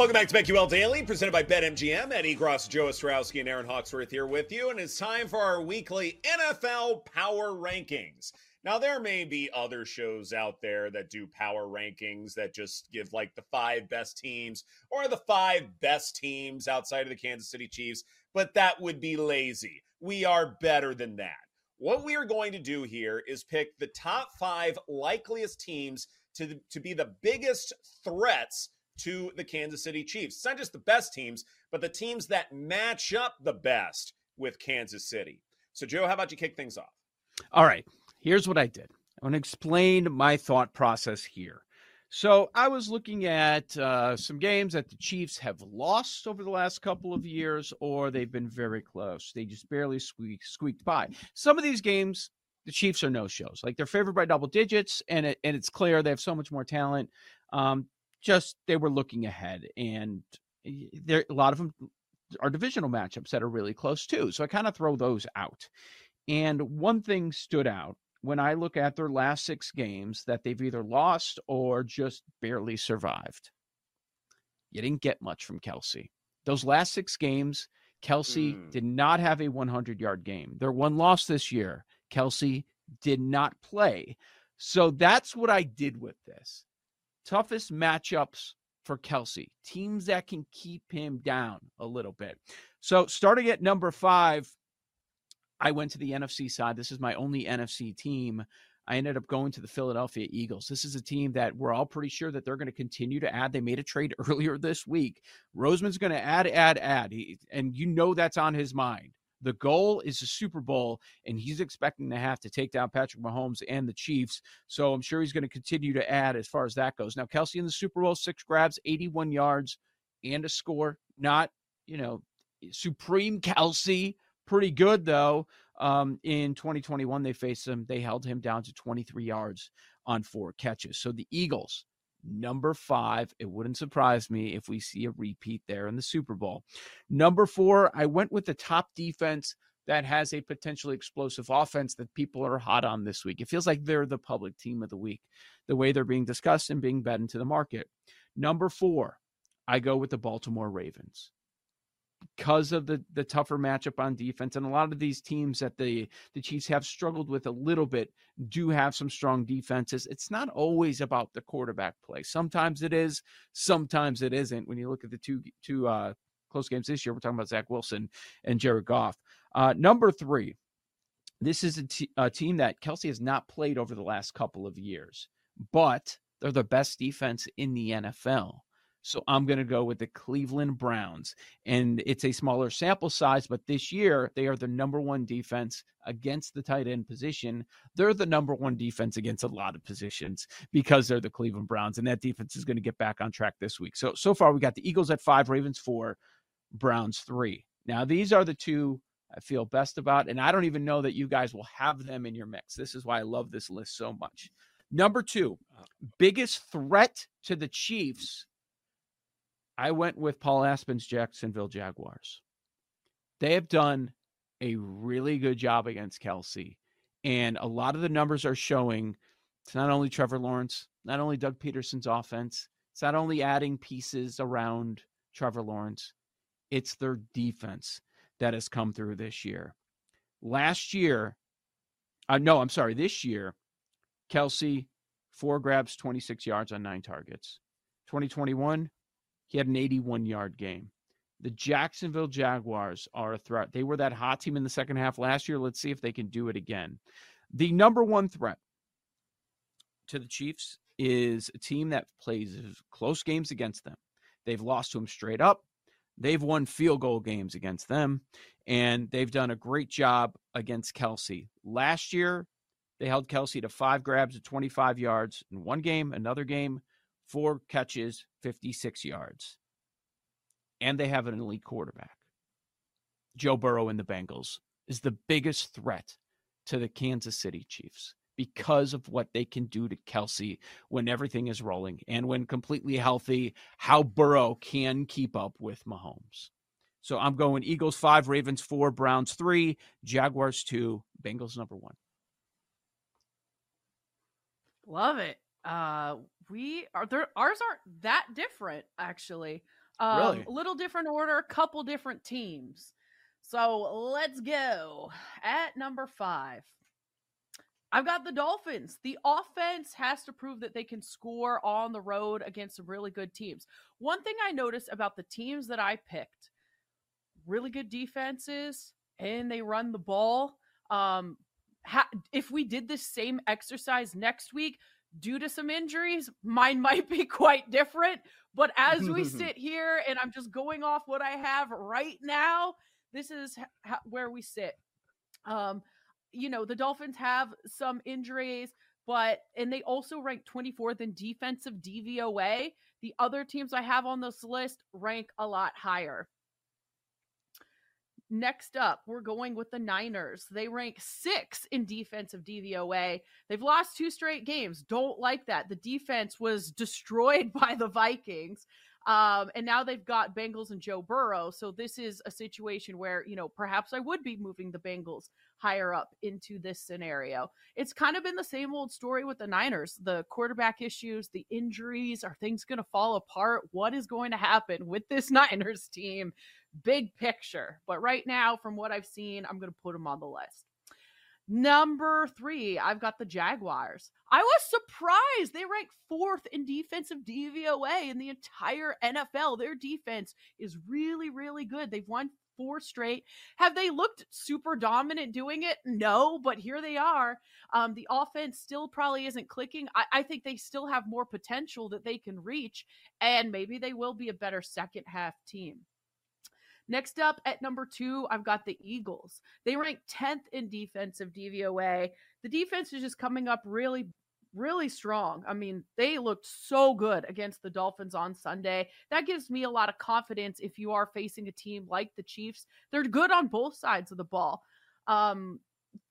Welcome back to BetQL Daily, presented by BetMGM. Eddie Gross, Joe Ostrowski, and Aaron Hawksworth here with you. And it's time for our weekly NFL Power Rankings. Now, there may be other shows out there that do power rankings that just give like the five best teams or the five best teams outside of the Kansas City Chiefs, but that would be lazy. We are better than that. What we are going to do here is pick the top five likeliest teams to, to be the biggest threats to the Kansas City Chiefs. It's not just the best teams, but the teams that match up the best with Kansas City. So, Joe, how about you kick things off? All right. Here's what I did. I want to explain my thought process here. So I was looking at uh, some games that the Chiefs have lost over the last couple of years, or they've been very close. They just barely squeaked, squeaked by. Some of these games, the Chiefs are no shows. Like they're favored by double digits, and it, and it's clear they have so much more talent. Um, just they were looking ahead, and there a lot of them are divisional matchups that are really close too. So I kind of throw those out. And one thing stood out when I look at their last six games that they've either lost or just barely survived. You didn't get much from Kelce. Those last six games, Kelce mm. did not have a 100 yard game. Their one loss this year, Kelce did not play. So that's what I did with this toughest matchups for Kelce, teams that can keep him down a little bit. So, starting at number five, I went to the NFC side. This is my only NFC team. I ended up going to the Philadelphia Eagles. This is a team that we're all pretty sure that they're going to continue to add. They made a trade earlier this week. Roseman's going to add, add, add. He, and you know that's on his mind. The goal is a Super Bowl, and he's expecting to have to take down Patrick Mahomes and the Chiefs. So I'm sure he's going to continue to add as far as that goes. Now, Kelce in the Super Bowl, six grabs, 81 yards, and a score. Not, you know, supreme Kelce. Pretty good, though. Um, in 2021, they faced him. They held him down to 23 yards on four catches. So the Eagles, Number five, it wouldn't surprise me if we see a repeat there in the Super Bowl. Number four, I went with the top defense that has a potentially explosive offense that people are hot on this week. It feels like they're the public team of the week, the way they're being discussed and being bet into the market. Number four, I go with the Baltimore Ravens because of the the tougher matchup on defense and a lot of these teams that the the Chiefs have struggled with a little bit do have some strong defenses. It's not always about the quarterback play. Sometimes it is, sometimes it isn't. When you look at the two two uh, close games this year, we're talking about Zach Wilson and Jared Goff. Uh, number three, this is a, t- a team that Kelce has not played over the last couple of years, but they're the best defense in the NFL. So I'm going to go with the Cleveland Browns. And it's a smaller sample size, but this year they are the number one defense against the tight end position. They're the number one defense against a lot of positions because they're the Cleveland Browns. And that defense is going to get back on track this week. So, so far we got the Eagles at five, Ravens four, Browns three. Now, these are the two I feel best about. And I don't even know that you guys will have them in your mix. This is why I love this list so much. Number two, uh. biggest threat to the Chiefs I went with Paul Aspen's Jacksonville Jaguars. They have done a really good job against Kelce. And a lot of the numbers are showing it's not only Trevor Lawrence, not only Doug Pederson's offense, it's not only adding pieces around Trevor Lawrence, it's their defense that has come through this year. Last year, uh, no, I'm sorry, this year, Kelce, four grabs, 26 yards on nine targets. 2021, he had an 81 yard game. The Jacksonville Jaguars are a threat. They were that hot team in the second half last year. Let's see if they can do it again. The number one threat to the Chiefs is a team that plays close games against them. They've lost to them straight up. They've won field goal games against them, and they've done a great job against Kelce. Last year, they held Kelce to five grabs at 25 yards in one game, another game, four catches, 56 yards. And they have an elite quarterback. Joe Burrow and the Bengals is the biggest threat to the Kansas City Chiefs because of what they can do to Kelce when everything is rolling and when completely healthy, how Burrow can keep up with Mahomes. So I'm going Eagles five, Ravens four, Browns three, Jaguars two, Bengals number one. Love it. Uh, we are there. Ours aren't that different, actually. Um, really? A little different order, a couple different teams. So let's go at number five. I've got the Dolphins. The offense has to prove that they can score on the road against some really good teams. One thing I noticed about the teams that I picked really good defenses and they run the ball. Um, ha- if we did this same exercise next week, due to some injuries, mine might be quite different. But as we sit here and I'm just going off what I have right now, this is ha- where we sit. Um, you know, the Dolphins have some injuries, but and they also rank 24th in defensive DVOA. The other teams I have on this list rank a lot higher. Next up, we're going with the Niners. They rank six in defensive DVOA. They've lost two straight games. Don't like that. The defense was destroyed by the Vikings. Um, and now they've got Bengals and Joe Burrow. So this is a situation where, you know, perhaps I would be moving the Bengals higher up into this scenario. It's kind of been the same old story with the Niners. The quarterback issues, the injuries, are things going to fall apart? What is going to happen with this Niners team? Big picture. But right now, from what I've seen, I'm going to put them on the list. Number three, I've got the Jaguars. I was surprised. They rank fourth in defensive DVOA in the entire NFL. Their defense is really, really good. They've won four straight. Have they looked super dominant doing it? No, but here they are. Um, the offense still probably isn't clicking. I, I think they still have more potential that they can reach, and maybe they will be a better second half team. Next up at number two, I've got the Eagles. They rank 10th in defensive DVOA. The defense is just coming up really really strong. I mean, they looked so good against the Dolphins on Sunday. That gives me a lot of confidence if you are facing a team like the Chiefs. They're good on both sides of the ball. Um,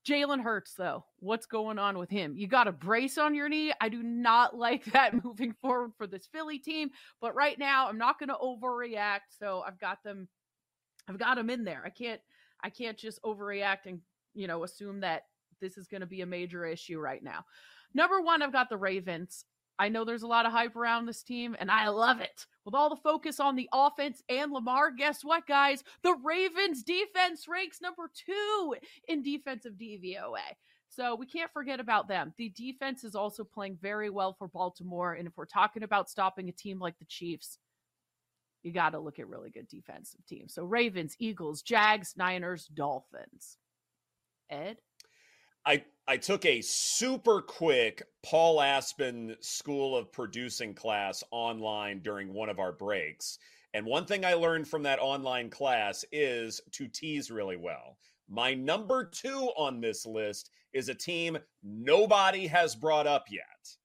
Jalen Hurts, though, what's going on with him? You got a brace on your knee. I do not like that moving forward for this Philly team, but right now I'm not going to overreact. So I've got them, I've got them in there. I can't, I can't just overreact and you know assume that this is going to be a major issue right now. Number one, I've got the Ravens. I know there's a lot of hype around this team, and I love it. With all the focus on the offense and Lamar, guess what, guys? The Ravens defense ranks number two in defensive DVOA. So we can't forget about them. The defense is also playing very well for Baltimore. And if we're talking about stopping a team like the Chiefs, you got to look at really good defensive teams. So Ravens, Eagles, Jags, Niners, Dolphins. Ed? I I took a super quick Paul Aspen School of Producing class online during one of our breaks. And one thing I learned from that online class is to tease really well. My number two on this list is a team nobody has brought up yet.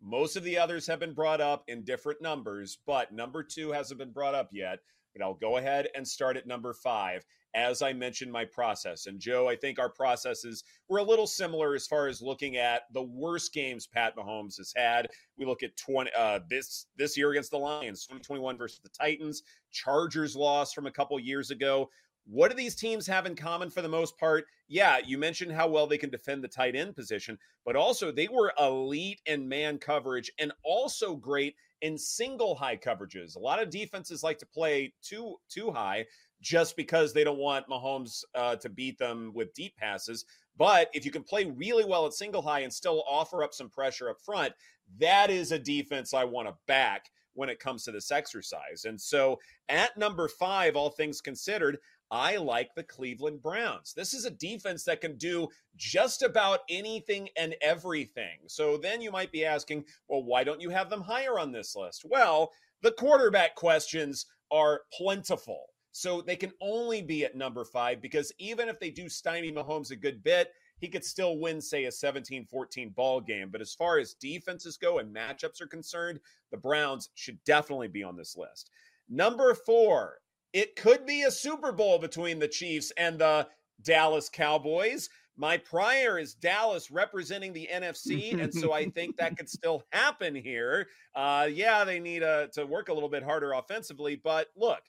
Most of the others have been brought up in different numbers, but number two hasn't been brought up yet. But I'll go ahead and start at number five as I mentioned my process. And Joe, I think our processes were a little similar as far as looking at the worst games Pat Mahomes has had. We look at 20 uh, this this year against the Lions, 2021 versus the Titans, Chargers loss from a couple years ago. What do these teams have in common for the most part? Yeah, you mentioned how well they can defend the tight end position, but also they were elite in man coverage and also great in single high coverages. A lot of defenses like to play too too high just because they don't want Mahomes uh, to beat them with deep passes. But if you can play really well at single high and still offer up some pressure up front, that is a defense I want to back. when it comes to this exercise. And so at number five, all things considered, I like the Cleveland Browns. This is a defense that can do just about anything and everything. So then you might be asking, well, why don't you have them higher on this list? Well, the quarterback questions are plentiful. So they can only be at number five because even if they do stymie Mahomes a good bit, he could still win, say, a 17 14 ball game. But as far as defenses go and matchups are concerned, the Browns should definitely be on this list. Number four, it could be a Super Bowl between the Chiefs and the Dallas Cowboys. My prior is Dallas representing the NFC, and so I think that could still happen here. Uh, yeah, they need uh, to work a little bit harder offensively, but look,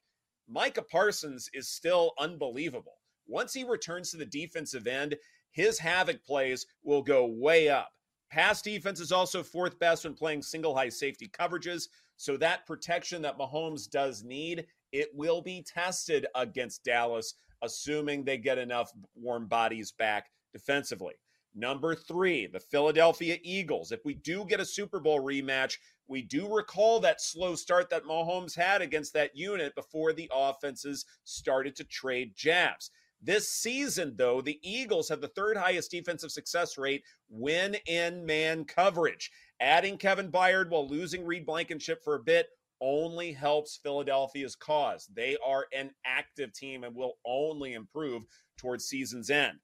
Micah Parsons is still unbelievable. Once he returns to the defensive end, his havoc plays will go way up. Pass defense is also fourth best when playing single high safety coverages. So that protection that Mahomes does need, it will be tested against Dallas, assuming they get enough warm bodies back defensively. Number three, the Philadelphia Eagles. If we do get a Super Bowl rematch, we do recall that slow start that Mahomes had against that unit before the offenses started to trade jabs. This season, though, the Eagles have the third highest defensive success rate when in man coverage. Adding Kevin Byard while losing Reed Blankenship for a bit only helps Philadelphia's cause. They are an active team and will only improve towards season's end.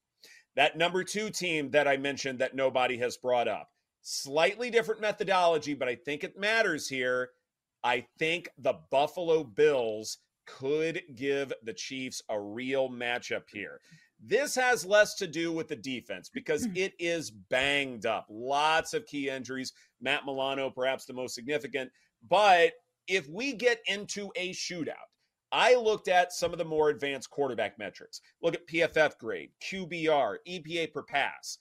That number two team that I mentioned that nobody has brought up, slightly different methodology, but I think it matters here. I think the Buffalo Bills could give the Chiefs a real matchup here. This has less to do with the defense because mm. it is banged up. Lots of key injuries. Matt Milano, perhaps the most significant. But if we get into a shootout, I looked at some of the more advanced quarterback metrics. Look at PFF grade, QBR, EPA per pass.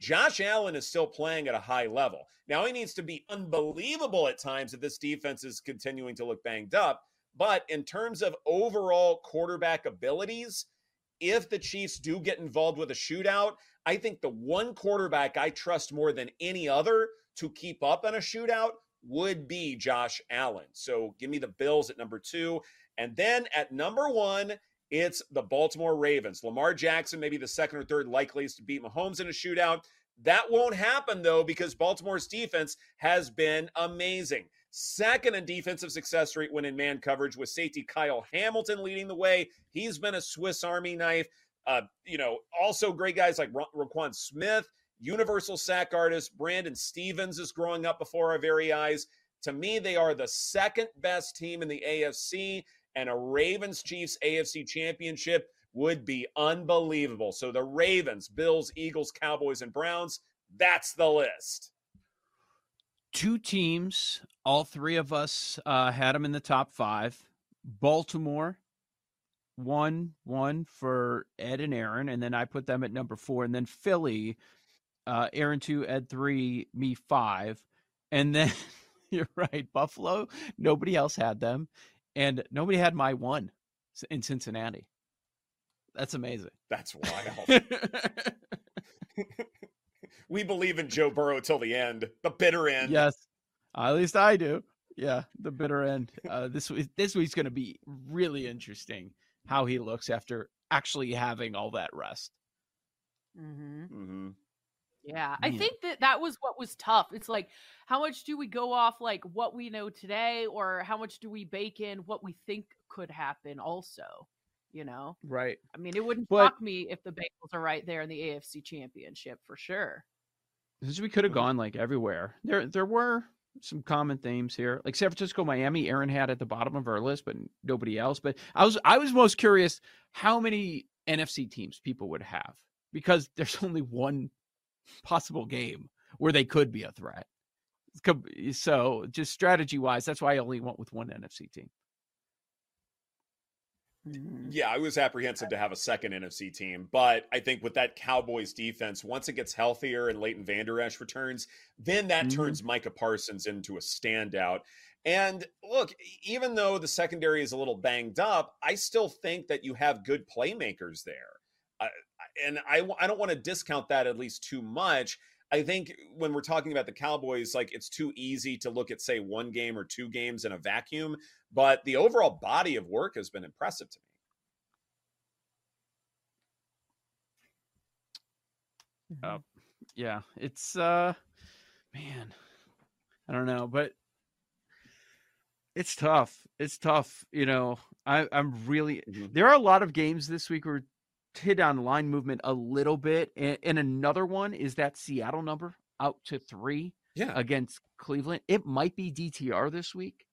Josh Allen is still playing at a high level. Now he needs to be unbelievable at times if this defense is continuing to look banged up. But in terms of overall quarterback abilities, if the Chiefs do get involved with a shootout, I think the one quarterback I trust more than any other to keep up in a shootout would be Josh Allen. So give me the Bills at number two. And then at number one, it's the Baltimore Ravens. Lamar Jackson, maybe the second or third likeliest to beat Mahomes in a shootout. That won't happen, though, because Baltimore's defense has been amazing. Second in defensive success rate when in man coverage with safety Kyle Hamilton leading the way. He's been a Swiss Army knife. Uh, you know, also great guys like Ro- Roquan Smith, universal sack artist. Brandon Stephens is growing up before our very eyes. To me, they are the second best team in the AFC, and a Ravens Chiefs AFC championship would be unbelievable. So the Ravens, Bills, Eagles, Cowboys, and Browns, that's the list two teams. All three of us uh, had them in the top five. Baltimore, one, one for Ed and Aaron, and then I put them at number four. And then Philly, uh, Aaron two, Ed three, me five. And then you're right, Buffalo. Nobody else had them, and nobody had my one in Cincinnati. That's amazing. That's wild. we believe in Joe Burrow till the end, the bitter end. Yes, at least I do. Yeah, the bitter end. Uh, this this week's going to be really interesting. How he looks after actually having all that rest. Mm-hmm. Mm-hmm. Yeah, I think that that was what was tough. It's like, how much do we go off like what we know today, or how much do we bake in what we think could happen? Also, you know, right? I mean, it wouldn't But- shock me if the Bengals are right there in the AFC Championship for sure. Since we could have gone like everywhere, there there were some common themes here, like San Francisco, Miami. Aaron had at the bottom of our list, but nobody else. But I was I was most curious how many NFC teams people would have because there's only one possible game where they could be a threat. So just strategy wise, that's why I only went with one NFC team. Yeah, I was apprehensive to have a second NFC team, but I think with that Cowboys defense, once it gets healthier and Leighton Vander Esch returns, then that Mhm. turns Micah Parsons into a standout. And look, even though the secondary is a little banged up, I still think that you have good playmakers there. Uh, and I, I don't want to discount that at least too much. I think when we're talking about the Cowboys, like it's too easy to look at, say, one game or two games in a vacuum. But the overall body of work has been impressive to me. Uh, yeah, it's uh, man, I don't know, but it's tough. It's tough. You know, I, I'm really. Mm-hmm. There are a lot of games this week where hit on line movement a little bit. And, and, another one is that Seattle number out to three yeah. against Cleveland. It might be DTR this week,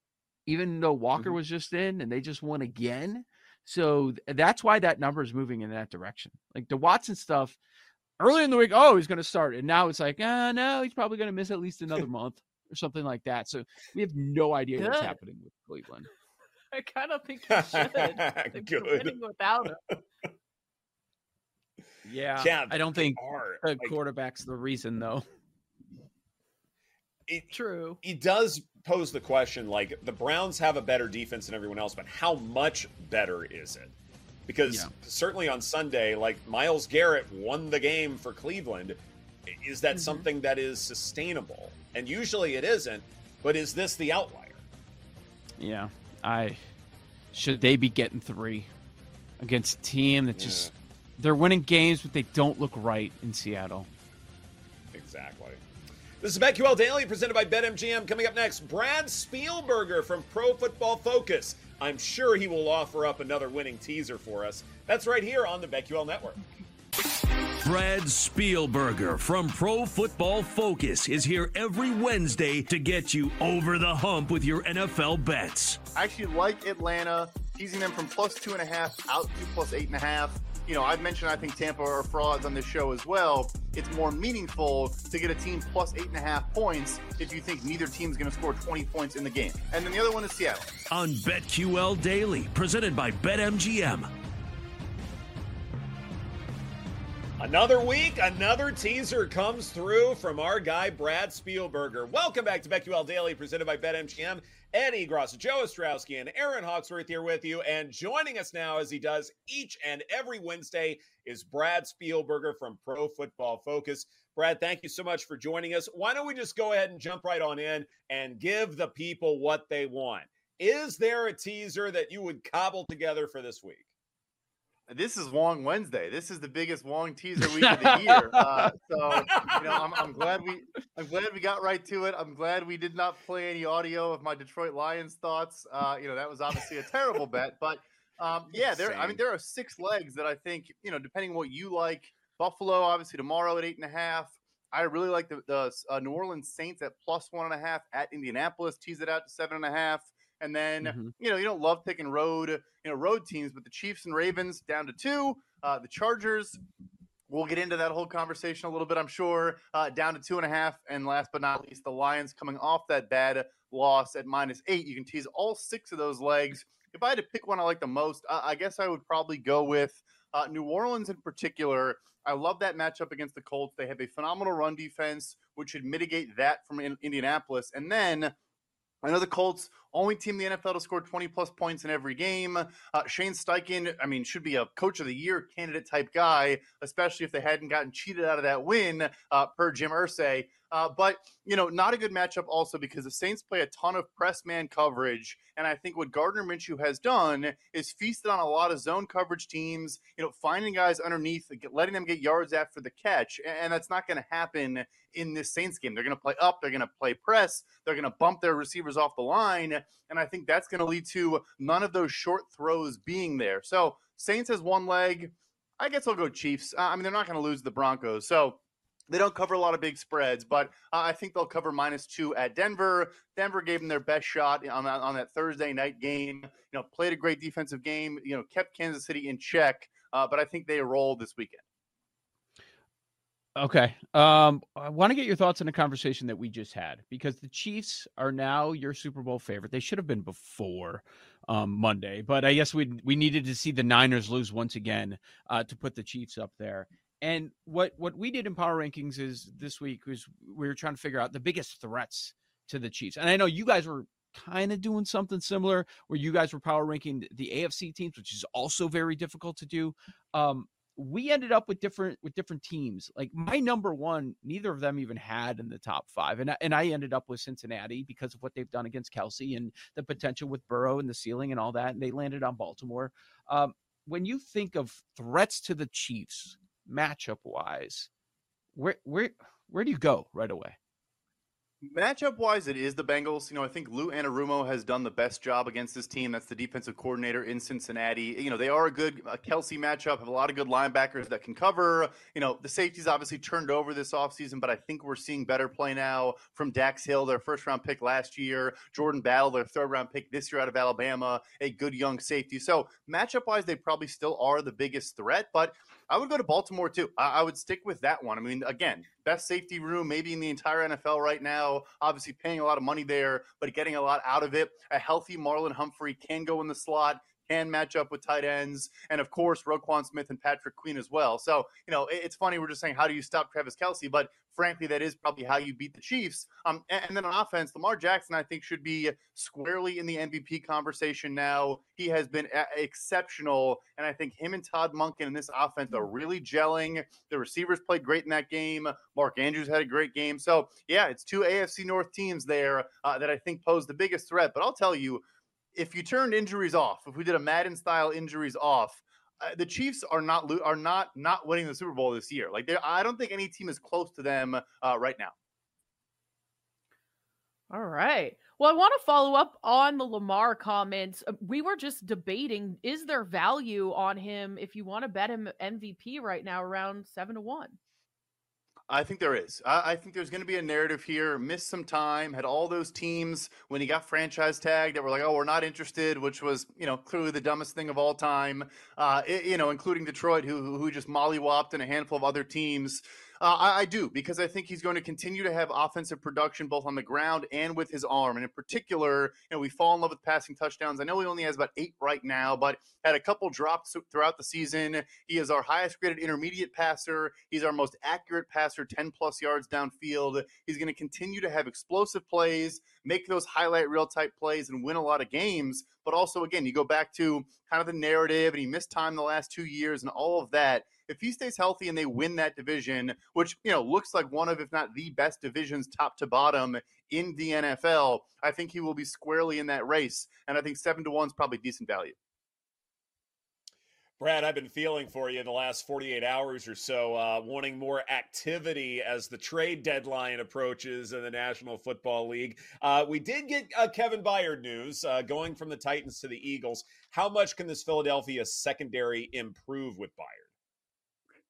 even though Walker mm-hmm. was just in and they just won again. So that's why that number is moving in that direction. Like the Watson stuff early in the week, oh, he's going to start. And now it's like, ah, oh, no, he's probably going to miss at least another month or something like that. So we have no idea Good. what's happening with Cleveland. I kind of think he should. Good. without him. Yeah, yeah I don't think are. the like, quarterback's the reason, though. It, True. It does pose the question like the Browns have a better defense than everyone else, but how much better is it? Because yeah. certainly on Sunday, like Myles Garrett won the game for Cleveland. Is that mm-hmm. something that is sustainable? And usually it isn't, but is this the outlier? Yeah. I should they be getting three against a team that just yeah. They're winning games, but they don't look right in Seattle. Exactly. This is BetQL Daily presented by BetMGM. Coming up next, Brad Spielberger from Pro Football Focus. I'm sure he will offer up another winning teaser for us. That's right here on the BetQL Network. Brad Spielberger from Pro Football Focus is here every Wednesday to get you over the hump with your NFL bets. I actually like Atlanta, teasing them from plus two and a half out to plus eight and a half. You know, I've mentioned I think Tampa are frauds on this show as well. It's more meaningful to get a team plus eight and a half points if you think neither team's going to score 20 points in the game. And then the other one is Seattle. On BetQL Daily, presented by BetMGM. Another week, another teaser comes through from our guy, Brad Spielberger. Welcome back to BetQL Daily, presented by BetMGM. Eddie Gross, Joe Ostrowski, and Aaron Hawksworth here with you. And joining us now, as he does each and every Wednesday, is Brad Spielberger from Pro Football Focus. Brad, thank you so much for joining us. Why don't we just go ahead and jump right on in and give the people what they want? Is there a teaser that you would cobble together for this week? This is Wong Wednesday. This is the biggest Wong teaser week of the year. Uh, so you know, I'm, I'm, glad we I'm glad we got right to it. I'm glad we did not play any audio of my Detroit Lions thoughts. Uh, you know, that was obviously a terrible bet, but um, yeah, there. I mean, there are six legs that I think you know, depending on what you like. Buffalo, obviously tomorrow at eight and a half. I really like the, the uh, New Orleans Saints at plus one and a half at Indianapolis. Tease it out to seven and a half. And then, mm-hmm. you know, you don't love picking road, you know, road teams, but the Chiefs and Ravens down to two. Uh, the Chargers, we'll get into that whole conversation a little bit, I'm sure, uh, down to two and a half. And last but not least, the Lions coming off that bad loss at minus eight. You can tease all six of those legs. If I had to pick one I like the most, uh, I guess I would probably go with uh, New Orleans in particular. I love that matchup against the Colts. They have a phenomenal run defense, which should mitigate that from in- Indianapolis. And then I know the Colts only team in the NFL to score 20 plus points in every game. Uh, Shane Steichen, I mean, should be a coach of the year candidate type guy, especially if they hadn't gotten cheated out of that win uh, per Jim Irsay. Uh, but, you know, not a good matchup also because the Saints play a ton of press man coverage. And I think what Gardner Minshew has done is feasted on a lot of zone coverage teams, you know, finding guys underneath, letting them get yards after the catch. And that's not going to happen in this Saints game. They're going to play up, they're going to play press, they're going to bump their receivers off the line. And I think that's going to lead to none of those short throws being there. So Saints has one leg. I guess I'll go Chiefs. I mean, they're not going to lose the Broncos. So they don't cover a lot of big spreads, but uh, I think they'll cover minus two at Denver. Denver gave them their best shot on that, on that Thursday night game. You know, played a great defensive game. You know, kept Kansas City in check, uh, but I think they roll this weekend. Okay. Um, I want to get your thoughts on the conversation that we just had because the Chiefs are now your Super Bowl favorite. They should have been before um, Monday, but I guess we we needed to see the Niners lose once again uh, to put the Chiefs up there. And what what we did in power rankings is this week was we were trying to figure out the biggest threats to the Chiefs. And I know you guys were kind of doing something similar where you guys were power ranking the AFC teams, which is also very difficult to do. Um, we ended up with different with different teams. Like my number one, neither of them even had in the top five, and I, and I ended up with Cincinnati because of what they've done against Kelce and the potential with Burrow and the ceiling and all that, and they landed on Baltimore. Um, when you think of threats to the Chiefs matchup wise, where where where do you go right away? Matchup wise, it is the Bengals. You know, I think Lou Anarumo has done the best job against this team. That's the defensive coordinator in Cincinnati. You know, they are a good a Kelce matchup, have a lot of good linebackers that can cover. You know, the safeties obviously turned over this offseason, but I think we're seeing better play now from Dax Hill, their first round pick last year, Jordan Battle, their third round pick this year out of Alabama, a good young safety. So, matchup wise, they probably still are the biggest threat, but I would go to Baltimore too. I, I, would stick with that one. I mean, again, best safety room maybe in the entire NFL right now. Obviously, paying a lot of money there, but getting a lot out of it. A healthy Marlon Humphrey can go in the slot can match up with tight ends, and of course Roquan Smith and Patrick Queen as well. So you know it's funny we're just saying how do you stop Travis Kelce, but frankly that is probably how you beat the Chiefs. Um, and, then on offense, Lamar Jackson I think should be squarely in the MVP conversation now. He has been a- exceptional, and I think him and Todd Monken in this offense are really gelling. The receivers played great in that game. Mark Andrews had a great game. So yeah, it's two AFC North teams there uh, that I think pose the biggest threat. But I'll tell you if you turned injuries off, if we did a Madden style injuries off, uh, the Chiefs are not lo- are not not winning the Super Bowl this year. Like I don't think any team is close to them uh, right now. All right. Well, I want to follow up on the Lamar comments. Uh, we were just debating: is there value on him if you want to bet him MVP right now, around seven to one? I think there is. I, I think there's going to be a narrative here. Missed some time, had all those teams when he got franchise tagged that were like, "Oh, we're not interested," which was, you know, clearly the dumbest thing of all time. Uh, it, you know, including Detroit, who who just mollywopped and a handful of other teams. Uh, I, I, do because I think he's going to continue to have offensive production both on the ground and with his arm. And in particular, you know, we fall in love with passing touchdowns. I know he only has about eight right now, but had a couple drops throughout the season. He is our highest graded intermediate passer. He's our most accurate passer, 10 plus yards downfield. He's going to continue to have explosive plays, make those highlight reel type plays, and win a lot of games. But also, again, you go back to kind of the narrative, and he missed time the last two years and all of that if he stays healthy and they win that division, which you know looks like one of, if not the best divisions, top to bottom in the NFL, I think he will be squarely in that race. And I think seven to one is probably decent value. Brad, I've been feeling for you in the last 48 hours or so, uh, wanting more activity as the trade deadline approaches in the National Football League. Uh, we did get uh, Kevin Byard news uh, going from the Titans to the Eagles. How much can this Philadelphia secondary improve with Byard?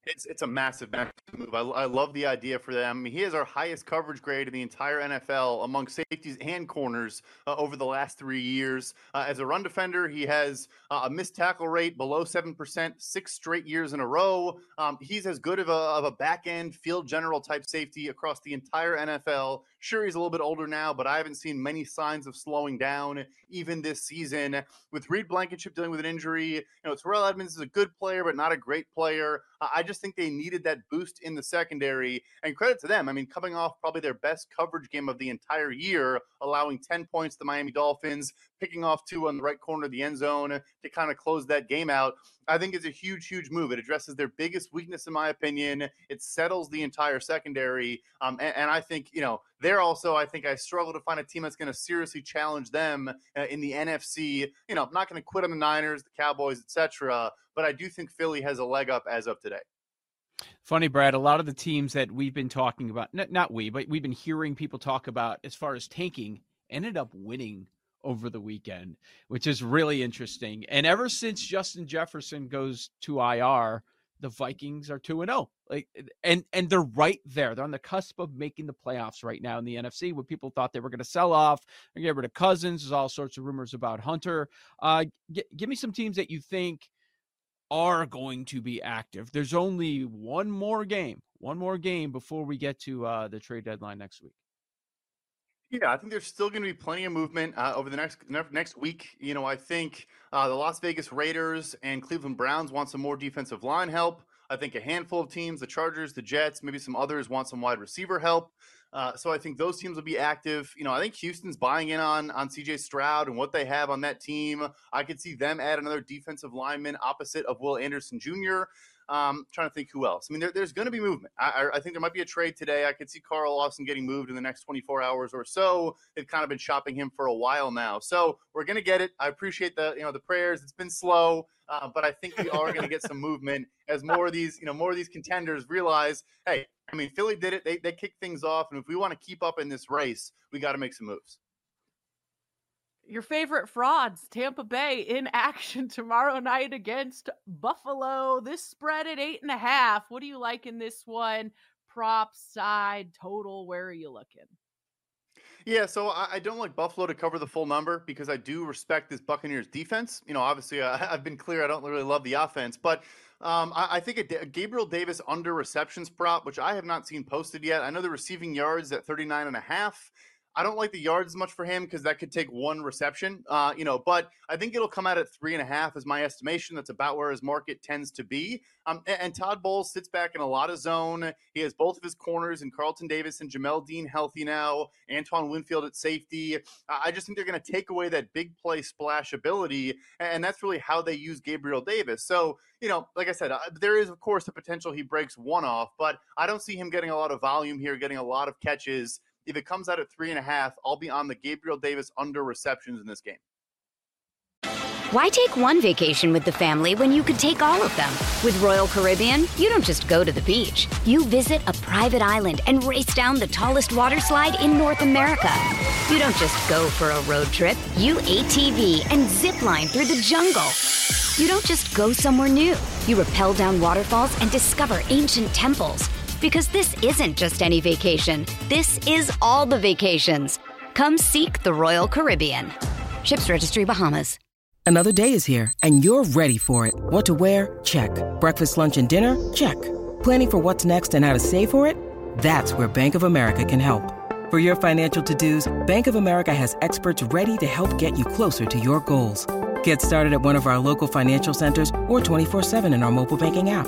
It's it's a massive, massive move. I, I love the idea for them. He has our highest coverage grade in the entire NFL among safeties and corners uh, over the last three years. Uh, as a run defender, he has uh, a missed tackle rate below seven percent, six straight years in a row. Um, he's as good of a of a back end field general type safety across the entire NFL. Sure, he's a little bit older now, but I haven't seen many signs of slowing down even this season. With Reed Blankenship dealing with an injury, you know, Terrell Edmunds is a good player, but not a great player. I just think they needed that boost in the secondary. And credit to them. I mean, coming off probably their best coverage game of the entire year, allowing 10 points to the Miami Dolphins, picking off two on the right corner of the end zone to kind of close that game out. I think is a huge, huge move. It addresses their biggest weakness, in my opinion. It settles the entire secondary. Um, and, and, I think, you know, they're also, I think I struggle to find a team that's going to seriously challenge them uh, in the NFC. You know, I'm not going to quit on the Niners, the Cowboys, etc. But I do think Philly has a leg up as of today. Funny, Brad. A lot of the teams that we've been talking about, not, not we, but we've been hearing people talk about as far as tanking, ended up winning over the weekend, which is really interesting. And ever since Justin Jefferson goes to IR, the Vikings are 2 and 0. Like and and they're right there. They're on the cusp of making the playoffs right now in the NFC. When people thought they were going to sell off and get rid of Cousins, there's all sorts of rumors about Hunter. Uh, g- give me some teams that you think are going to be active. There's only one more game, one more game before we get to uh, the trade deadline next week. Yeah, I think there's still going to be plenty of movement uh, over the next next week. You know, I think uh, the Las Vegas Raiders and Cleveland Browns want some more defensive line help. I think a handful of teams, the Chargers, the Jets, maybe some others, want some wide receiver help. Uh, so I think those teams will be active. You know, I think Houston's buying in on on CJ Stroud and what they have on that team. I could see them add another defensive lineman opposite of Will Anderson Jr. Um, trying to think who else. I mean, there, there's going to be movement. I, I, think there might be a trade today. I could see Carl Lawson getting moved in the next 24 hours or so. They've kind of been shopping him for a while now, so we're going to get it. I appreciate the you know the prayers. It's been slow, uh, but I think we are going to get some movement as more of these you know more of these contenders realize, hey, I mean, Philly did it. They they kicked things off, and if we want to keep up in this race, we got to make some moves your favorite frauds, Tampa Bay in action tomorrow night against Buffalo. This spread at eight and a half. What do you like in this one? Prop side, total. Where are you looking? Yeah, so I, don't like Buffalo to cover the full number because I do respect this Buccaneers defense. You know, obviously uh, I've been clear I don't really love the offense, but um, I, think a, a, Gabriel Davis under receptions prop, which I have not seen posted yet. I know the receiving yards at 39 and a half. I don't like the yards as much for him because that could take one reception, uh, you know. But I think it'll come out at three and a half, is my estimation. That's about where his market tends to be. Um, and, and, Todd Bowles sits back in a lot of zone. He has both of his corners and Carlton Davis and Jamel Dean healthy now. Antoine Winfield at safety. I just think they're going to take away that big play splash ability, and that's really how they use Gabriel Davis. So you know, like I said, uh, there is of course the potential he breaks one off, but I don't see him getting a lot of volume here, getting a lot of catches. If it comes out at three and a half, I'll be on the Gabriel Davis under receptions in this game. Why take one vacation with the family when you could take all of them? With Royal Caribbean, you don't just go to the beach. You visit a private island and race down the tallest water slide in North America. You don't just go for a road trip. You ATV and zip line through the jungle. You don't just go somewhere new. You rappel down waterfalls and discover ancient temples. Because this isn't just any vacation, this is all the vacations. Come seek the Royal Caribbean. Ships Registry Bahamas. Another day is here, and you're ready for it. What to wear? Check. Breakfast, lunch, and dinner? Check. Planning for what's next and how to save for it? That's where Bank of America can help. For your financial to dos, Bank of America has experts ready to help get you closer to your goals. Get started at one of our local financial centers or 24 7 in our mobile banking app.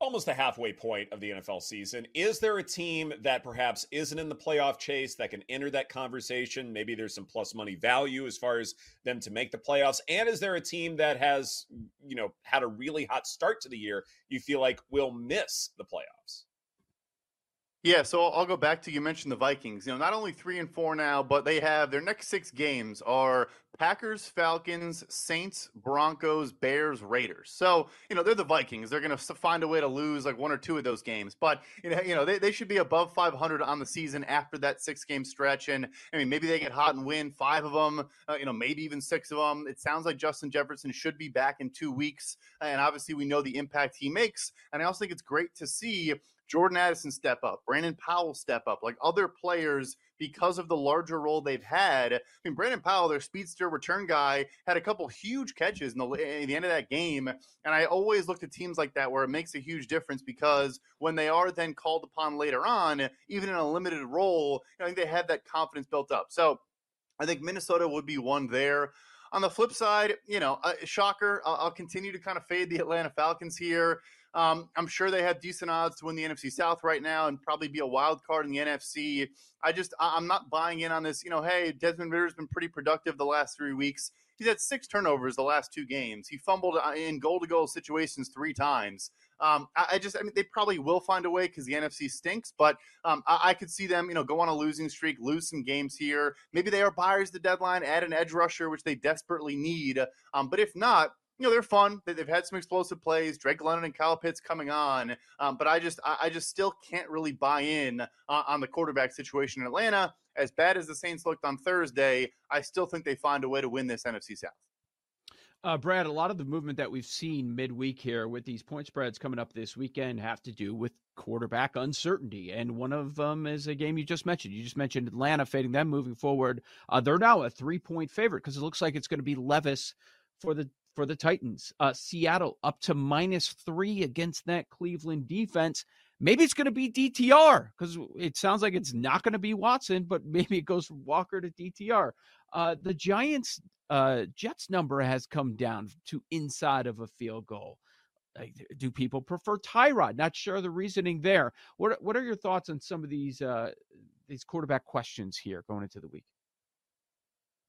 almost the halfway point of the NFL season. Is there a team that perhaps isn't in the playoff chase that can enter that conversation? Maybe there's some plus money value as far as them to make the playoffs. And is there a team that has, you know, had a really hot start to the year you feel like will miss the playoffs? Yeah, so I'll go back to you mentioned the Vikings. You know, not only three and four now, but they have their next six games are Packers, Falcons, Saints, Broncos, Bears, Raiders. So you know they're the Vikings. They're going to find a way to lose like one or two of those games, but you know, they, they should be above 500 on the season after that six game stretch. And I mean, maybe they get hot and win five of them. Uh, you know, maybe even six of them. It sounds like Justin Jefferson should be back in two weeks, and obviously we know the impact he makes. And I also think it's great to see Jordan Addison step up, Brandon Powell step up, like other players because of the larger role they've had. I mean, Brandon Powell, their speedster return guy, had a couple huge catches in the, in the end of that game. And I always look to teams like that where it makes a huge difference because when they are then called upon later on, even in a limited role, I think they have that confidence built up. So I think Minnesota would be one there. On the flip side, you know, uh, shocker, I'll, I'll continue to kind of fade the Atlanta Falcons here. Um, I'm sure they have decent odds to win the NFC South right now and probably be a wild card in the NFC. I just I'm not buying in on this. You know, hey, Desmond Ridder's been pretty productive the last three weeks. He's had six turnovers the last two games. He fumbled uh, in goal to goal situations three times. Um, I, I, just, I mean, they probably will find a way because the NFC stinks, but um, I, I, could see them, you know, go on a losing streak, lose some games here. Maybe they are buyers the deadline, add an edge rusher, which they desperately need. Um, but if not, you know they're fun. They've had some explosive plays. Drake London and Kyle Pitts coming on, um, but I just I just still can't really buy in uh, on the quarterback situation in Atlanta. As bad as the Saints looked on Thursday, I still think they find a way to win this NFC South. Uh, Brad, a lot of the movement that we've seen midweek here with these point spreads coming up this weekend have to do with quarterback uncertainty. And one of them is a game you just mentioned. You just mentioned Atlanta fading them moving forward. Uh, they're now a three point favorite because it looks like it's going to be Levis for the for the Titans. Uh, Seattle up to minus three against that Cleveland defense. Maybe it's going to be DTR because it sounds like it's not going to be Watson, but maybe it goes from Walker to DTR. Uh, the Giants uh, Jets number has come down to inside of a field goal. Like, do people prefer Tyrod? Not sure the reasoning there. What what are your thoughts on some of these uh, these quarterback questions here going into the week?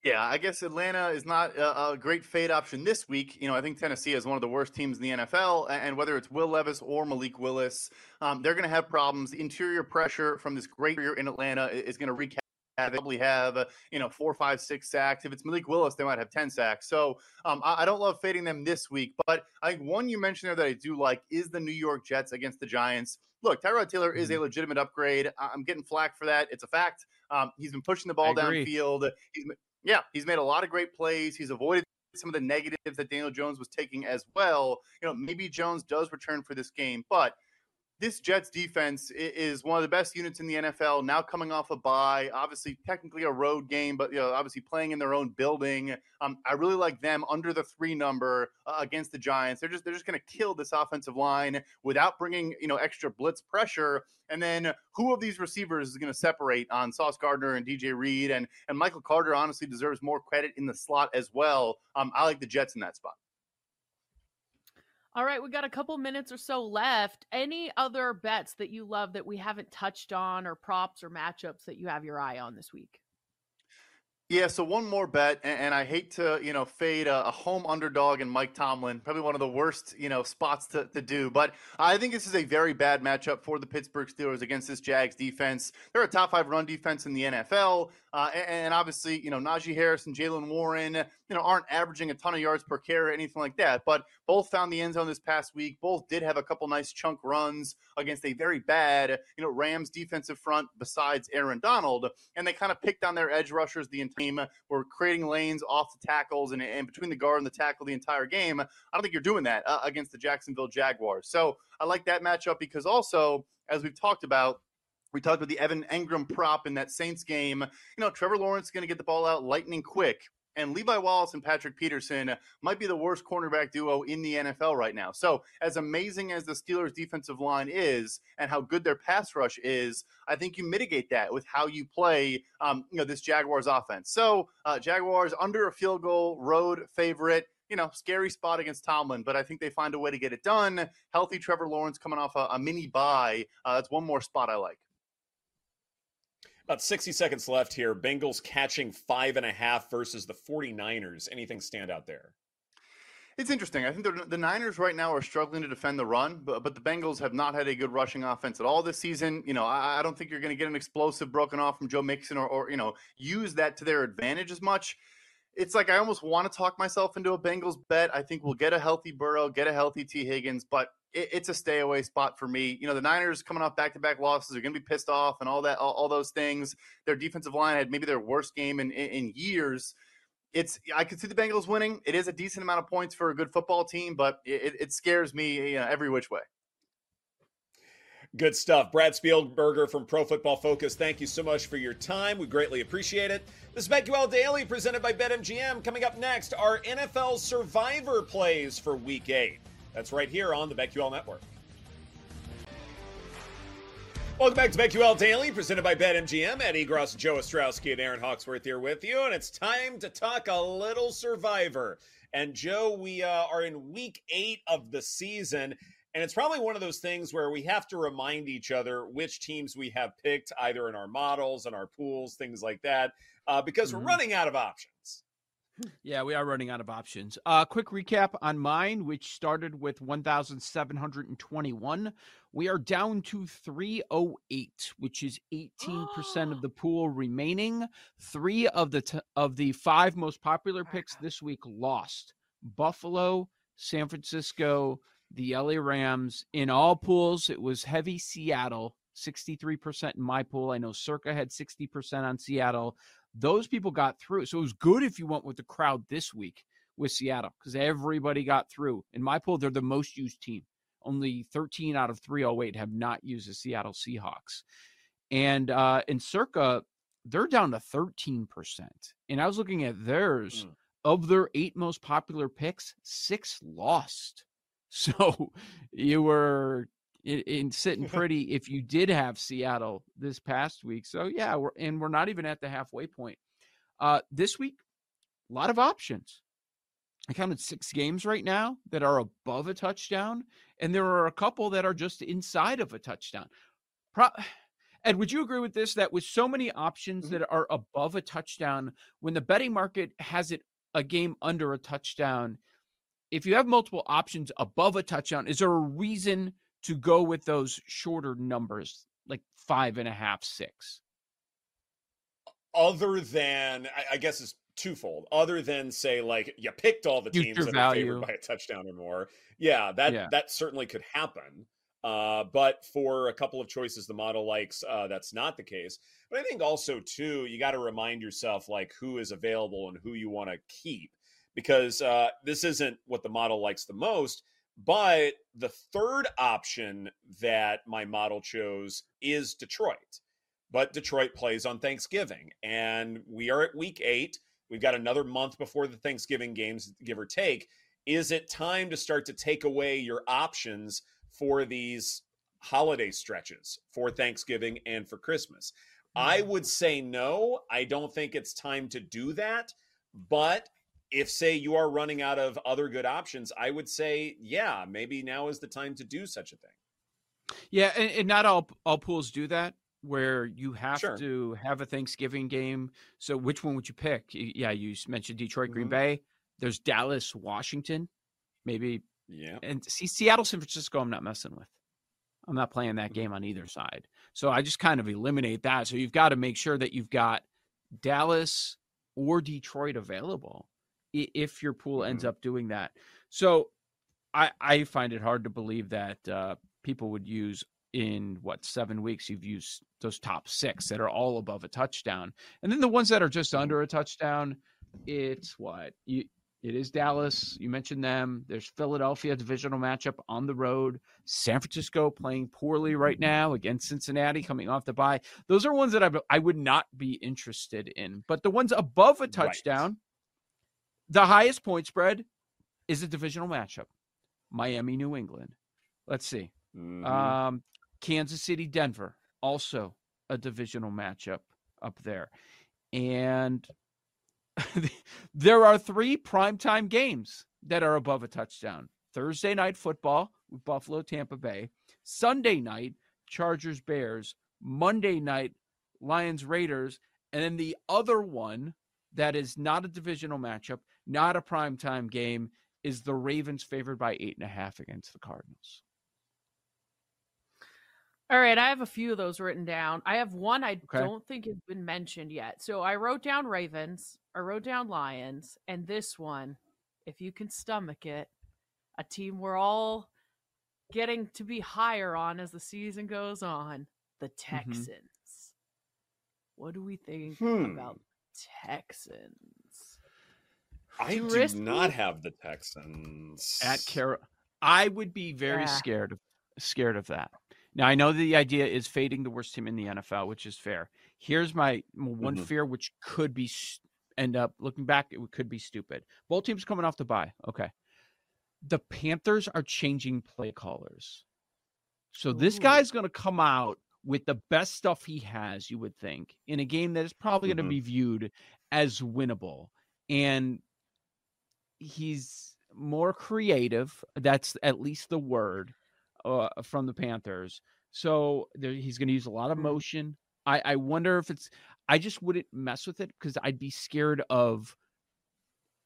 Yeah, I guess Atlanta is not a, a, great fade option this week. You know, I think Tennessee is one of the worst teams in the NFL, and whether it's Will Levis or Malik Willis, um, they're going to have problems. Interior pressure from this great year in Atlanta is going to wreak they probably have uh, you know four, five, six sacks. If it's Malik Willis, they might have ten sacks. So um, I, I, don't love fading them this week. But I think one you mentioned there that I do like is the New York Jets against the Giants. Look, Tyrod Taylor is a mm-hmm. legitimate upgrade. I'm getting flack for that. It's a fact. Um, he's been pushing the ball downfield. He's yeah, he's made a lot of great plays. He's avoided some of the negatives that Daniel Jones was taking as well. You know, maybe Jones does return for this game, but this Jets defense is one of the best units in the NFL. Now coming off a bye, obviously technically a road game, but you know obviously playing in their own building. Um, I really like them under the three number uh, against the Giants. They're just they're just going to kill this offensive line without bringing you know extra blitz pressure. And then who of these receivers is going to separate on Sauce Gardner and DJ Reed and and Michael Carter? Honestly, deserves more credit in the slot as well. Um, I like the Jets in that spot. All right, we got a couple minutes or so left. Any other bets that you love that we haven't touched on, or props or matchups that you have your eye on this week? Yeah, so one more bet, and, and I hate to, you know, fade a, a, home underdog and Mike Tomlin, probably one of the worst, you know, spots to, to do. But I think this is a very bad matchup for the Pittsburgh Steelers against this Jags defense. They're a top five run defense in the NFL. Uh, and, and, obviously, you know, Najee Harris and Jaylen Warren, you know, aren't averaging a ton of yards per carry or anything like that. But both found the end zone this past week. Both did have a couple nice chunk runs against a very bad, you know, Rams defensive front besides Aaron Donald. And they kind of picked on their edge rushers the entire Were creating lanes off the tackles and, and between the guard and the tackle the entire game. I don't think you're doing that uh, against the Jacksonville Jaguars. So I like that matchup because also, as we've talked about, we talked about the Evan Engram prop in that Saints game. You know, Trevor Lawrence is going to get the ball out lightning quick. And Levi Wallace and Patrick Peterson might be the worst cornerback duo in the NFL right now. So, as amazing as the Steelers' defensive line is and how good their pass rush is, I think you mitigate that with how you play, um, you know, this Jaguars offense. So, uh, Jaguars under a field goal, road favorite you know, scary spot against Tomlin, but I think they find a way to get it done. Healthy Trevor Lawrence coming off a, a mini bye. Uh, that's one more spot I like. About 60 seconds left here. Bengals catching five and a half versus the 49ers. Anything stand out there? It's interesting. I think the, Niners right now are struggling to defend the run, but, but the Bengals have not had a good rushing offense at all this season. You know, I, I don't think you're going to get an explosive broken off from Joe Mixon or, or, you know, use that to their advantage as much it's like I almost want to talk myself into a Bengals bet. I think we'll get a healthy Burrow, get a healthy Tee Higgins, but it, it's a stay away spot for me. You know, the Niners coming off back to back losses are going to be pissed off and all that, all, all, those things. Their defensive line had maybe their worst game in, in, in years. It's I could see the Bengals winning. It is a decent amount of points for a good football team, but it, it scares me you know, every which way. Good stuff. Brad Spielberger from Pro Football Focus, thank you so much for your time. We greatly appreciate it. This is BetQL Daily presented by BetMGM. Coming up next, our NFL Survivor plays for Week 8. That's right here on the BetQL Network. Welcome back to BetQL Daily, presented by BetMGM. Eddie Gross, Joe Ostrowski, and Aaron Hawksworth here with you, and it's time to talk a little Survivor. And Joe, we uh, are in Week Eight of the season, and it's probably one of those things where we have to remind each other which teams we have picked, either in our models and our pools, things like that, uh, because mm-hmm. we're running out of options. Yeah, we are running out of options. Uh, quick recap on mine, which started with 1,721. We are down to 308, which is 18% of the pool remaining. Three of the t- of the five most popular picks this week lost: Buffalo, San Francisco, the LA Rams. In all pools, it was heavy Seattle, 63% in my pool. I know Circa had 60% on Seattle. Those people got through. So it was good if you went with the crowd this week with Seattle because everybody got through. In my pool, they're the most used team. Only 13 out of 308 have not used the Seattle Seahawks. And uh, in Circa, they're down to 13%. And I was looking at theirs. Mm. Of their eight most popular picks, six lost. So you were in, in sitting pretty if you did have Seattle this past week. So yeah, we're and we're not even at the halfway point. Uh, this week, a lot of options. I counted six games right now that are above a touchdown, and there are a couple that are just inside of a touchdown. Pro- Ed, would you agree with this? That with so many options mm-hmm. that are above a touchdown, when the betting market has it a game under a touchdown, if you have multiple options above a touchdown, is there a reason to go with those shorter numbers, like five and a half, six? Other than, I, I guess it's twofold. Other than say, like you picked all the teams that value. are favored by a touchdown or more. Yeah, that yeah. that certainly could happen. Uh, but for a couple of choices the model likes, uh, that's not the case. But I think also too, you got to remind yourself like who is available and who you want to keep because uh, this isn't what the model likes the most. But the third option that my model chose is Detroit. But Detroit plays on Thanksgiving, and we are at week eight. We've got another month before the Thanksgiving games, give or take. Is it time to start to take away your options for these holiday stretches for Thanksgiving and for Christmas? I mm-hmm. would say no. I don't think it's time to do that. But if, say, you are running out of other good options, I would say, yeah, maybe now is the time to do such a thing. Yeah, and, and not all all pools do that where you have sure. to have a Thanksgiving game. So which one would you pick? Yeah, you mentioned Detroit, Green mm-hmm. Bay. There's Dallas, Washington, maybe. Yeah. And see Seattle, San Francisco. I'm not messing with. I'm not playing that game on either side. So I just kind of eliminate that. So you've got to make sure that you've got Dallas or Detroit available if your pool ends mm-hmm. up doing that. So I I find it hard to believe that uh, people would use in what seven weeks you've used those top six that are all above a touchdown and then the ones that are just mm-hmm. under a touchdown it's what you it is dallas you mentioned them there's philadelphia divisional matchup on the road san francisco playing poorly right now against cincinnati coming off the bye those are ones that I, I would not be interested in but the ones above a touchdown right. The highest point spread is a divisional matchup. Miami new england. Let's see. Mm-hmm. Um, Kansas City, Denver, also a divisional matchup up there. And there are three primetime games that are above a touchdown. Thursday night football with Buffalo, Tampa Bay, Sunday night, Chargers, Bears, Monday night, Lions, Raiders, and then the other one that is not a divisional matchup, not a primetime game, is the Ravens favored by eight and a half against the Cardinals. All right, I have a few of those written down. I have one I okay. don't think has been mentioned yet. So I wrote down Ravens, I wrote down Lions, and this one, if you can stomach it, a team we're all getting to be higher on as the season goes on, the mm-hmm. Texans. Mm-hmm. What do we think hmm. about Texans? I do risky? not have the Texans at Carol. I would be very yeah. scared of scared of that. Now I know the idea is fading the worst team in the NFL, which is fair. Here's my one mm-hmm. fear, which could be end up looking back, it could be stupid. Both teams coming off the bye. Okay, the Panthers are changing play callers, so Ooh. this guy's going to come out with the best stuff he has. You would think in a game that is probably mm-hmm. going to be viewed as winnable, and he's more creative. That's at least the word uh, from the Panthers. So there, he's going to use a lot of mm-hmm. motion. I, I wonder if it's. I just wouldn't mess with it because I'd be scared of.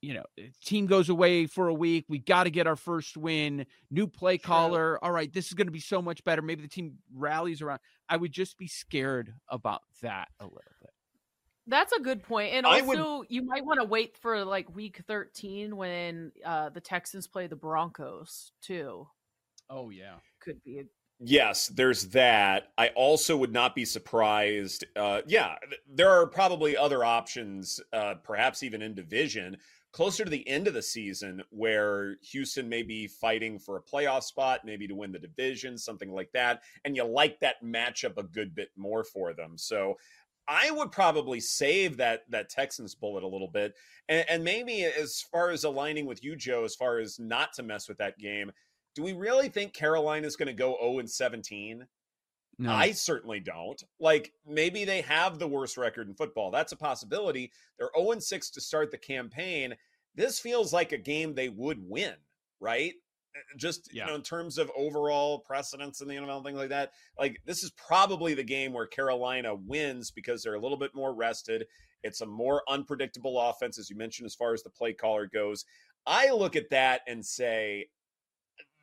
You know, eh, team goes away for a week. We got to get our first win. New play caller. All right, this is going to be so much better. Maybe the team rallies around. I would just be scared about that a little bit. That's a good point. And also, would... you might want to wait for like week 13 when uh, the Texans play the Broncos too. Oh yeah, could be. A- yes, there's that. I also would not be surprised. Uh, yeah, there are probably other options, uh, perhaps even in division. closer to the end of the season where Houston may be fighting for a playoff spot, maybe to win the division, something like that. And you like that matchup a good bit more for them. So I would probably save that that Texans bullet a little bit. And, and maybe as far as aligning with you, Joe, as far as not to mess with that game, do we really think Carolina is going to go 0 and 17? No. I certainly don't. Like maybe they have the worst record in football. That's a possibility. They're 0 6 to start the campaign. This feels like a game they would win, right? Just yeah. you know, in terms of overall precedence in the NFL, and things like that. Like this is probably the game where Carolina wins because they're a little bit more rested. It's a more unpredictable offense, as you mentioned, as far as the play caller goes. I look at that and say,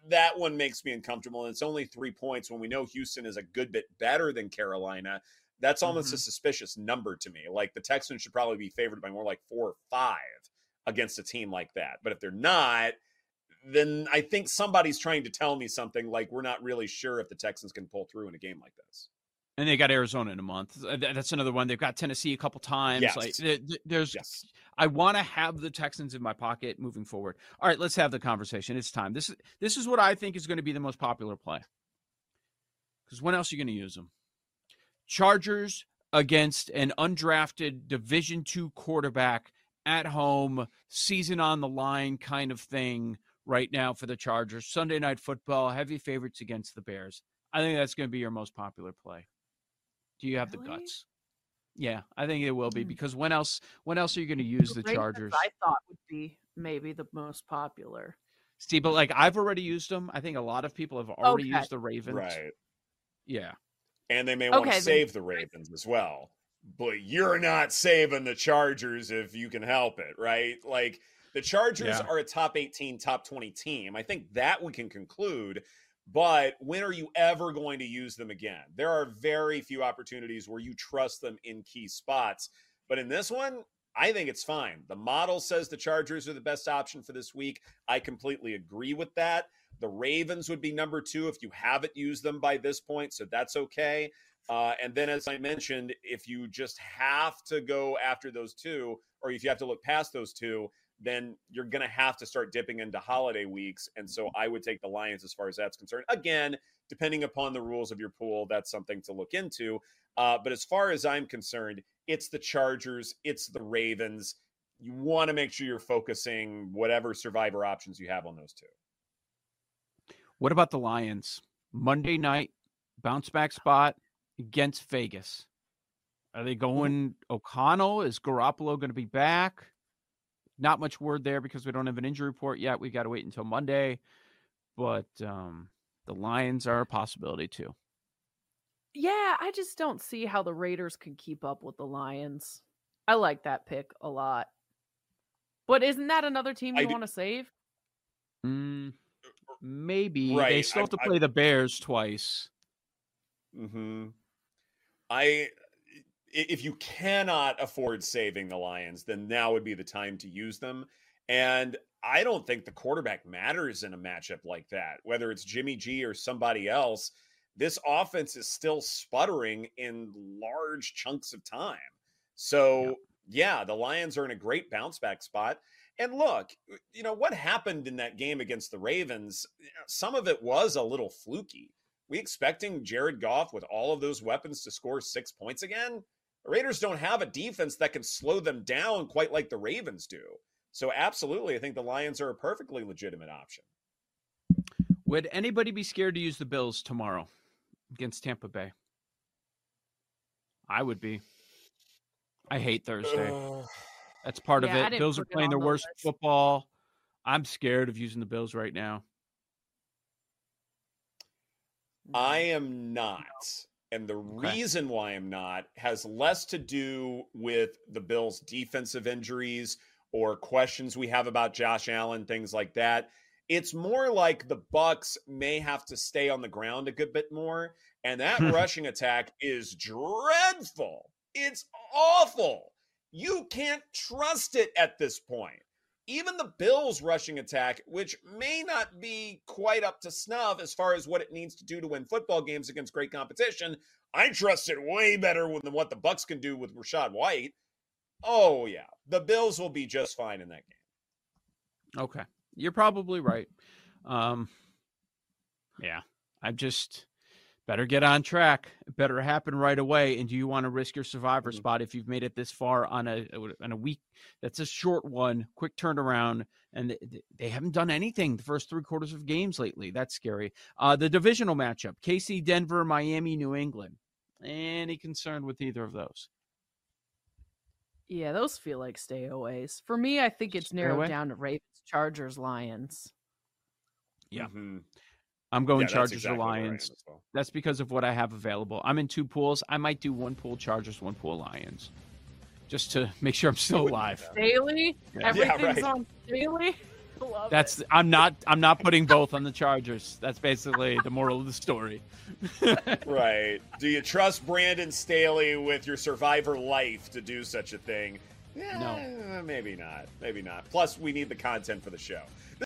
that one makes me uncomfortable. And it's only three points when we know Houston is a good bit better than Carolina. That's almost mm-hmm. a suspicious number to me. Like the Texans should probably be favored by more like four or five against a team like that. But if they're not, then I think somebody's trying to tell me something like we're not really sure if the Texans can pull through in a game like this. And they got Arizona in a month. That's another one. They've got Tennessee a couple times. Yes. Like there's, yes. I want to have the Texans in my pocket moving forward. All right, let's have the conversation. It's time. This is this is what I think is going to be the most popular play. Because when else are you going to use them? Chargers against an undrafted Division two quarterback at home, season on the line kind of thing right now for the Chargers. Sunday night football, heavy favorites against the Bears. I think that's going to be your most popular play. Do you have really? the guts? Yeah, I think it will be hmm. because when else when else are you going to use the, the Chargers? I thought would be maybe the most popular. Steve, but like I've already used them. I think a lot of people have already okay. used the Ravens. Right. Yeah. And they may want okay, to save the Ravens as well. But you're not saving the Chargers if you can help it, right? Like the Chargers yeah. are a top 18, top 20 team. I think that we can conclude but when are you ever going to use them again? There are very few opportunities where you trust them in key spots. But in this one, I think it's fine. The model says the Chargers are the best option for this week. I completely agree with that. The Ravens would be number two if you haven't used them by this point, so that's okay. Uh, and then, as I mentioned, if you just have to go after those two, or if you have to look past those two, then you're going to have to start dipping into holiday weeks. And so I would take the Lions as far as that's concerned. Again, depending upon the rules of your pool, that's something to look into. Uh, but as far as I'm concerned, it's the Chargers, it's the Ravens. You want to make sure you're focusing whatever survivor options you have on those two. What about the Lions? Monday night bounce back spot against Vegas. Are they going O'Connell? Is Garoppolo going to be back? Not much word there because we don't have an injury report yet. We've got to wait until Monday. But um, the Lions are a possibility too. Yeah, I just don't see how the Raiders can keep up with the Lions. I like that pick a lot. But isn't that another team you want to save? Mm, maybe. Right. They still have to play I, the Bears twice. Hmm. I if you cannot afford saving the Lions, then now would be the time to use them. And I don't think the quarterback matters in a matchup like that, whether it's Jimmy G or somebody else. This offense is still sputtering in large chunks of time. So, yeah. yeah, the Lions are in a great bounce back spot. And look, you know, what happened in that game against the Ravens, some of it was a little fluky. We expecting Jared Goff with all of those weapons to score six points again? The Raiders don't have a defense that can slow them down quite like the Ravens do. So, absolutely, I think the Lions are a perfectly legitimate option. Would anybody be scared to use the Bills tomorrow against Tampa Bay? I would be. I hate Thursday. That's part yeah, of it. Bills are playing their worst list. football. I'm scared of using the Bills right now. I am not. And the okay. reason why I'm not has less to do with the Bills' defensive injuries or questions we have about Josh Allen, things like that. It's more like the Bucs may have to stay on the ground a good bit more, and that rushing attack is dreadful. It's awful. You can't trust it at this point even the Bills' rushing attack, which may not be quite up to snuff as far as what it needs to do to win football games against great competition, I trust it way better than what the Bucs can do with Rachaad White. Oh yeah, the Bills will be just fine in that game. Okay. You're probably right. Um, yeah, I'm just better get on track. It better happen right away. And do you want to risk your survivor Mhm. spot if you've made it this far on a on a week that's a short one, quick turnaround, and they haven't done anything the first three quarters of games lately. That's scary. Uh, the divisional matchup: KC, Denver, Miami, New England. Any concern with either of those? Yeah, those feel like stayaways. For me, I think it's Stay narrowed away? down to Ravens, Chargers, Lions. Yeah. Mhm. I'm going Yeah, Chargers exactly or where I am Lions. as well. That's because of what I have available. I'm in two pools. I might do one pool Chargers, one pool Lions, just to make sure I'm still alive. Daily, Yeah. everything's right. on daily. Love That's it. I'm not I'm not putting both on the Chargers. That's basically the moral of the story. Right. Do you trust Brandon Staley with your survivor life to do such a thing? No. Eh, maybe not. Maybe not. Plus, we need the content for the show.